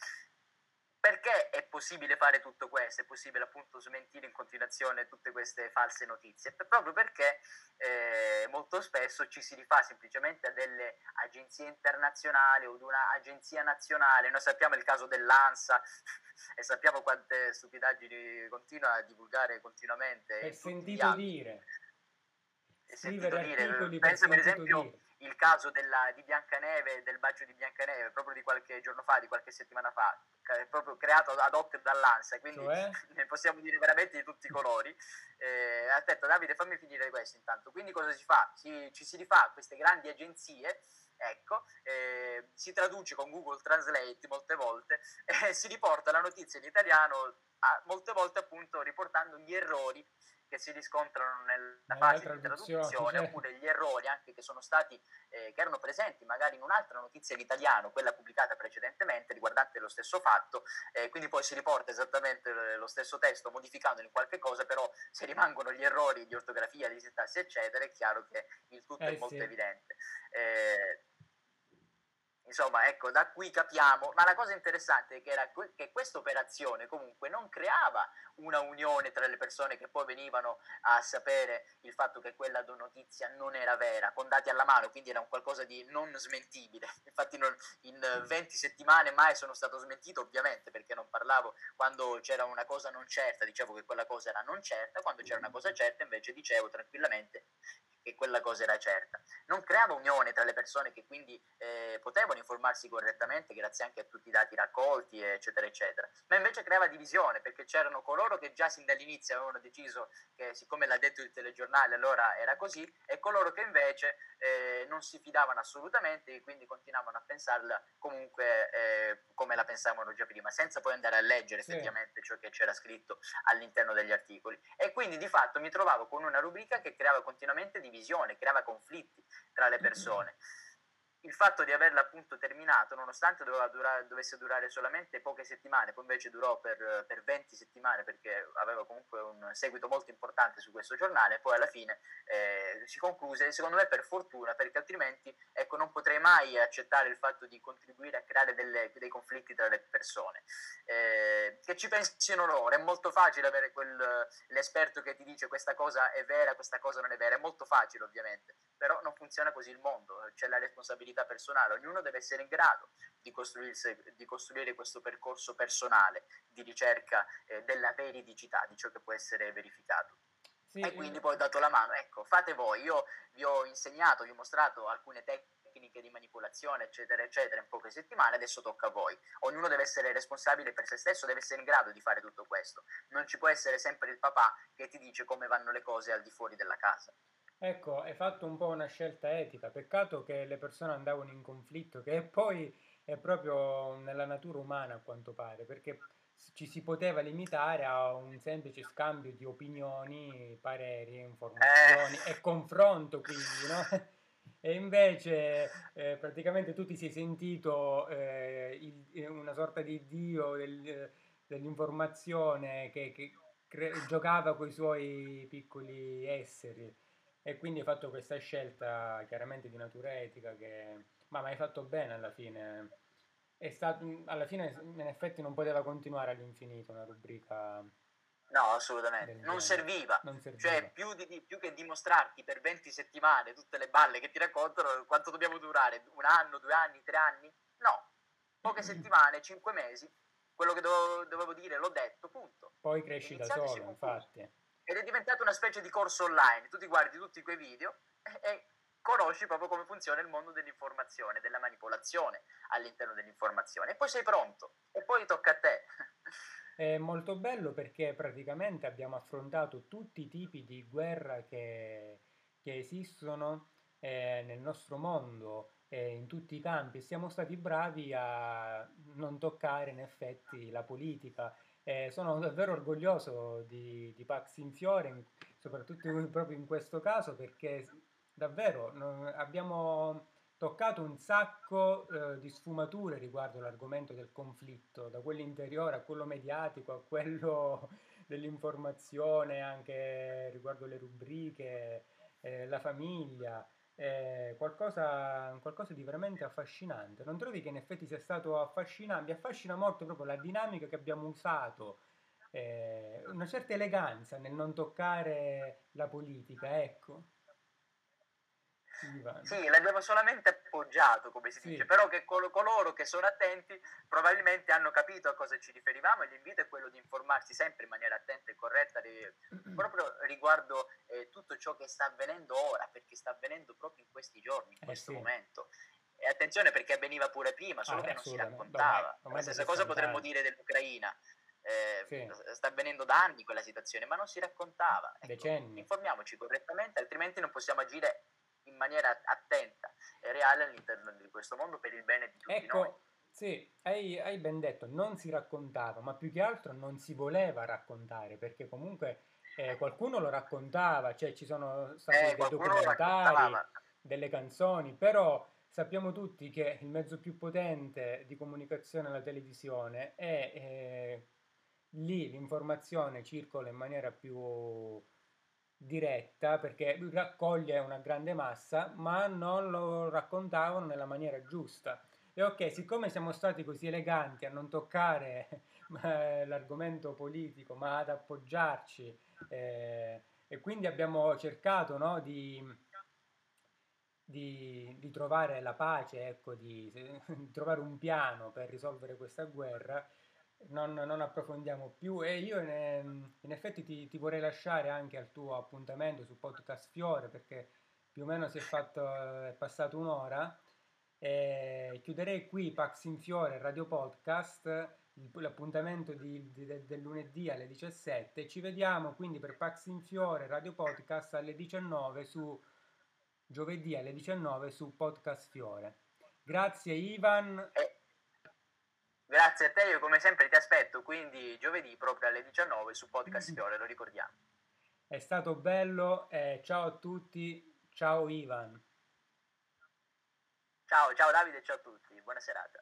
Perché è possibile fare tutto questo? È possibile appunto smentire in continuazione tutte queste false notizie? Proprio perché eh, molto spesso ci si rifà semplicemente a delle agenzie internazionali o ad un'agenzia nazionale. Noi sappiamo il caso dell'ANSA e sappiamo quante stupidaggini continua a divulgare continuamente. È sentito dire. È sentito dire. Penso per esempio... Dire il caso della, di Biancaneve, del bacio di Biancaneve, proprio di qualche giorno fa, di qualche settimana fa, proprio creato ad hoc dall'ANSA, quindi cioè? ne possiamo dire veramente di tutti i colori. Eh, aspetta Davide, fammi finire questo intanto. Quindi cosa si fa? Si, ci si rifà a queste grandi agenzie ecco, eh, si traduce con Google Translate molte volte e si riporta la notizia in italiano a, molte volte appunto riportando gli errori che si riscontrano nella fase di traduzione cioè. oppure gli errori anche che sono stati eh, che erano presenti magari in un'altra notizia in italiano quella pubblicata precedentemente riguardante lo stesso fatto eh, quindi poi si riporta esattamente lo stesso testo modificandolo in qualche cosa però se rimangono gli errori di ortografia di sintassi eccetera è chiaro che il tutto eh, è molto sì. evidente eh, Insomma, ecco, da qui capiamo, ma la cosa interessante è che, era che questa operazione comunque non creava una unione tra le persone che poi venivano a sapere il fatto che quella notizia non era vera, con dati alla mano, quindi era un qualcosa di non smentibile. Infatti non, in 20 settimane mai sono stato smentito, ovviamente, perché non parlavo quando c'era una cosa non certa, dicevo che quella cosa era non certa, quando c'era una cosa certa invece dicevo tranquillamente che quella cosa era certa. Non creava unione tra le persone che quindi eh, potevano informarsi correttamente grazie anche a tutti i dati raccolti, eccetera, eccetera, ma invece creava divisione perché c'erano coloro che già sin dall'inizio avevano deciso che siccome l'ha detto il telegiornale allora era così e coloro che invece eh, non si fidavano assolutamente e quindi continuavano a pensarla comunque eh, come la pensavano già prima, senza poi andare a leggere sì. effettivamente ciò che c'era scritto all'interno degli articoli. E quindi di fatto mi trovavo con una rubrica che creava continuamente divisione, creava conflitti tra le persone. Il fatto di averla appunto terminato, nonostante durare, dovesse durare solamente poche settimane, poi invece durò per, per, 20 settimane perché aveva comunque un seguito molto importante su questo giornale, poi alla fine eh, si concluse, secondo me per fortuna, perché altrimenti ecco, non potrei mai accettare il fatto di contribuire a creare delle, dei conflitti tra le persone. Eh, che ci pensino loro, è molto facile avere quel, l'esperto che ti dice questa cosa è vera, questa cosa non è vera, è molto facile ovviamente, però non funziona così il mondo, c'è la responsabilità responsabilità personale, ognuno deve essere in grado di, di costruire questo percorso personale di ricerca eh, della veridicità di ciò che può essere verificato. Sì, e quindi poi ho dato la mano, ecco, fate voi, io vi ho insegnato, vi ho mostrato alcune tecniche di manipolazione, eccetera, eccetera, in poche settimane, adesso tocca a voi. Ognuno deve essere responsabile per se stesso, deve essere in grado di fare tutto questo. Non ci può essere sempre il papà che ti dice come vanno le cose al di fuori della casa. Ecco, hai fatto un po' una scelta etica, peccato che le persone andavano in conflitto, che poi è proprio nella natura umana a quanto pare, perché ci si poteva limitare a un semplice scambio di opinioni, pareri, informazioni eh. e confronto quindi, no? E invece eh, praticamente tu ti sei sentito eh, il, una sorta di dio del, dell'informazione che, che cre- giocava con i suoi piccoli esseri e quindi hai fatto questa scelta chiaramente di natura etica che ma hai fatto bene alla fine. È stato alla fine in effetti non poteva continuare all'infinito una rubrica no assolutamente. non serviva. non serviva. cioè più, di, più, che dimostrarti per 20 settimane tutte le balle che ti raccontano quanto dobbiamo durare? Un anno due anni tre anni? No. Poche settimane cinque mesi. Quello che dovevo, dovevo dire l'ho detto punto. Poi cresci da solo infatti ed è diventato una specie di corso online. Tu ti guardi tutti quei video e, e conosci proprio come funziona il mondo dell'informazione, della manipolazione all'interno dell'informazione. E poi sei pronto, e poi tocca a te. È molto bello perché praticamente abbiamo affrontato tutti i tipi di guerra che, che esistono eh, nel nostro mondo, eh, in tutti i campi. Siamo stati bravi a non toccare in effetti la politica eh, sono davvero orgoglioso di, di Pax in Fiore, soprattutto proprio in questo caso, perché davvero non, abbiamo toccato un sacco eh, di sfumature riguardo l'argomento del conflitto, da quello interiore a quello mediatico, a quello dell'informazione, anche riguardo le rubriche, eh, la famiglia è qualcosa, qualcosa, di veramente affascinante. Non trovi che in effetti sia stato affascinante? Mi affascina molto proprio la dinamica che abbiamo usato, eh, una certa eleganza nel non toccare la politica, ecco. Sì, l'abbiamo solamente appoggiato, come si sì. dice, però che col- coloro che sono attenti probabilmente hanno capito a cosa ci riferivamo e l'invito è quello di informarsi sempre in maniera attenta e corretta di, proprio riguardo eh, tutto ciò che sta avvenendo ora, perché sta avvenendo proprio in questi giorni, in eh questo sì. momento. E attenzione perché avveniva pure prima, solo ah, che non si raccontava. La stessa cosa potremmo dire dell'Ucraina. Eh, sì. sta avvenendo da anni quella situazione, ma non si raccontava. Ecco, informiamoci correttamente, altrimenti non possiamo agire in maniera attenta e reale all'interno di questo mondo per il bene di tutti ecco, noi. Sì, hai, hai, ben detto, non si raccontava, ma più che altro non si voleva raccontare, perché comunque eh, qualcuno lo raccontava, cioè ci sono stati eh, dei documentari, delle canzoni, però sappiamo tutti che il mezzo più potente di comunicazione è la televisione e eh, lì l'informazione circola in maniera più diretta perché raccoglie una grande massa, ma non lo raccontavano nella maniera giusta. E ok, siccome siamo stati così eleganti a non toccare eh, l'argomento politico, ma ad appoggiarci, eh, e quindi abbiamo cercato no, di, di, di, trovare la pace, ecco, di, di trovare un piano per risolvere questa guerra, non, non, approfondiamo più. E io in, in effetti ti, ti, vorrei lasciare anche al tuo appuntamento su Podcast Fiore perché più o meno si è, fatto, è passato un'ora. E chiuderei qui Pax in Fiore Radio Podcast l'appuntamento di, di, del lunedì alle 17 ci vediamo quindi per Pax in Fiore Radio Podcast alle 19 su giovedì alle 19 su Podcast Fiore. Grazie Ivan Grazie a te, io come sempre ti aspetto, quindi giovedì proprio alle 19 su Podcast Fiore, lo ricordiamo. È stato bello, eh, ciao a tutti, ciao Ivan. Ciao. Ciao, ciao Davide, ciao a tutti, buona serata.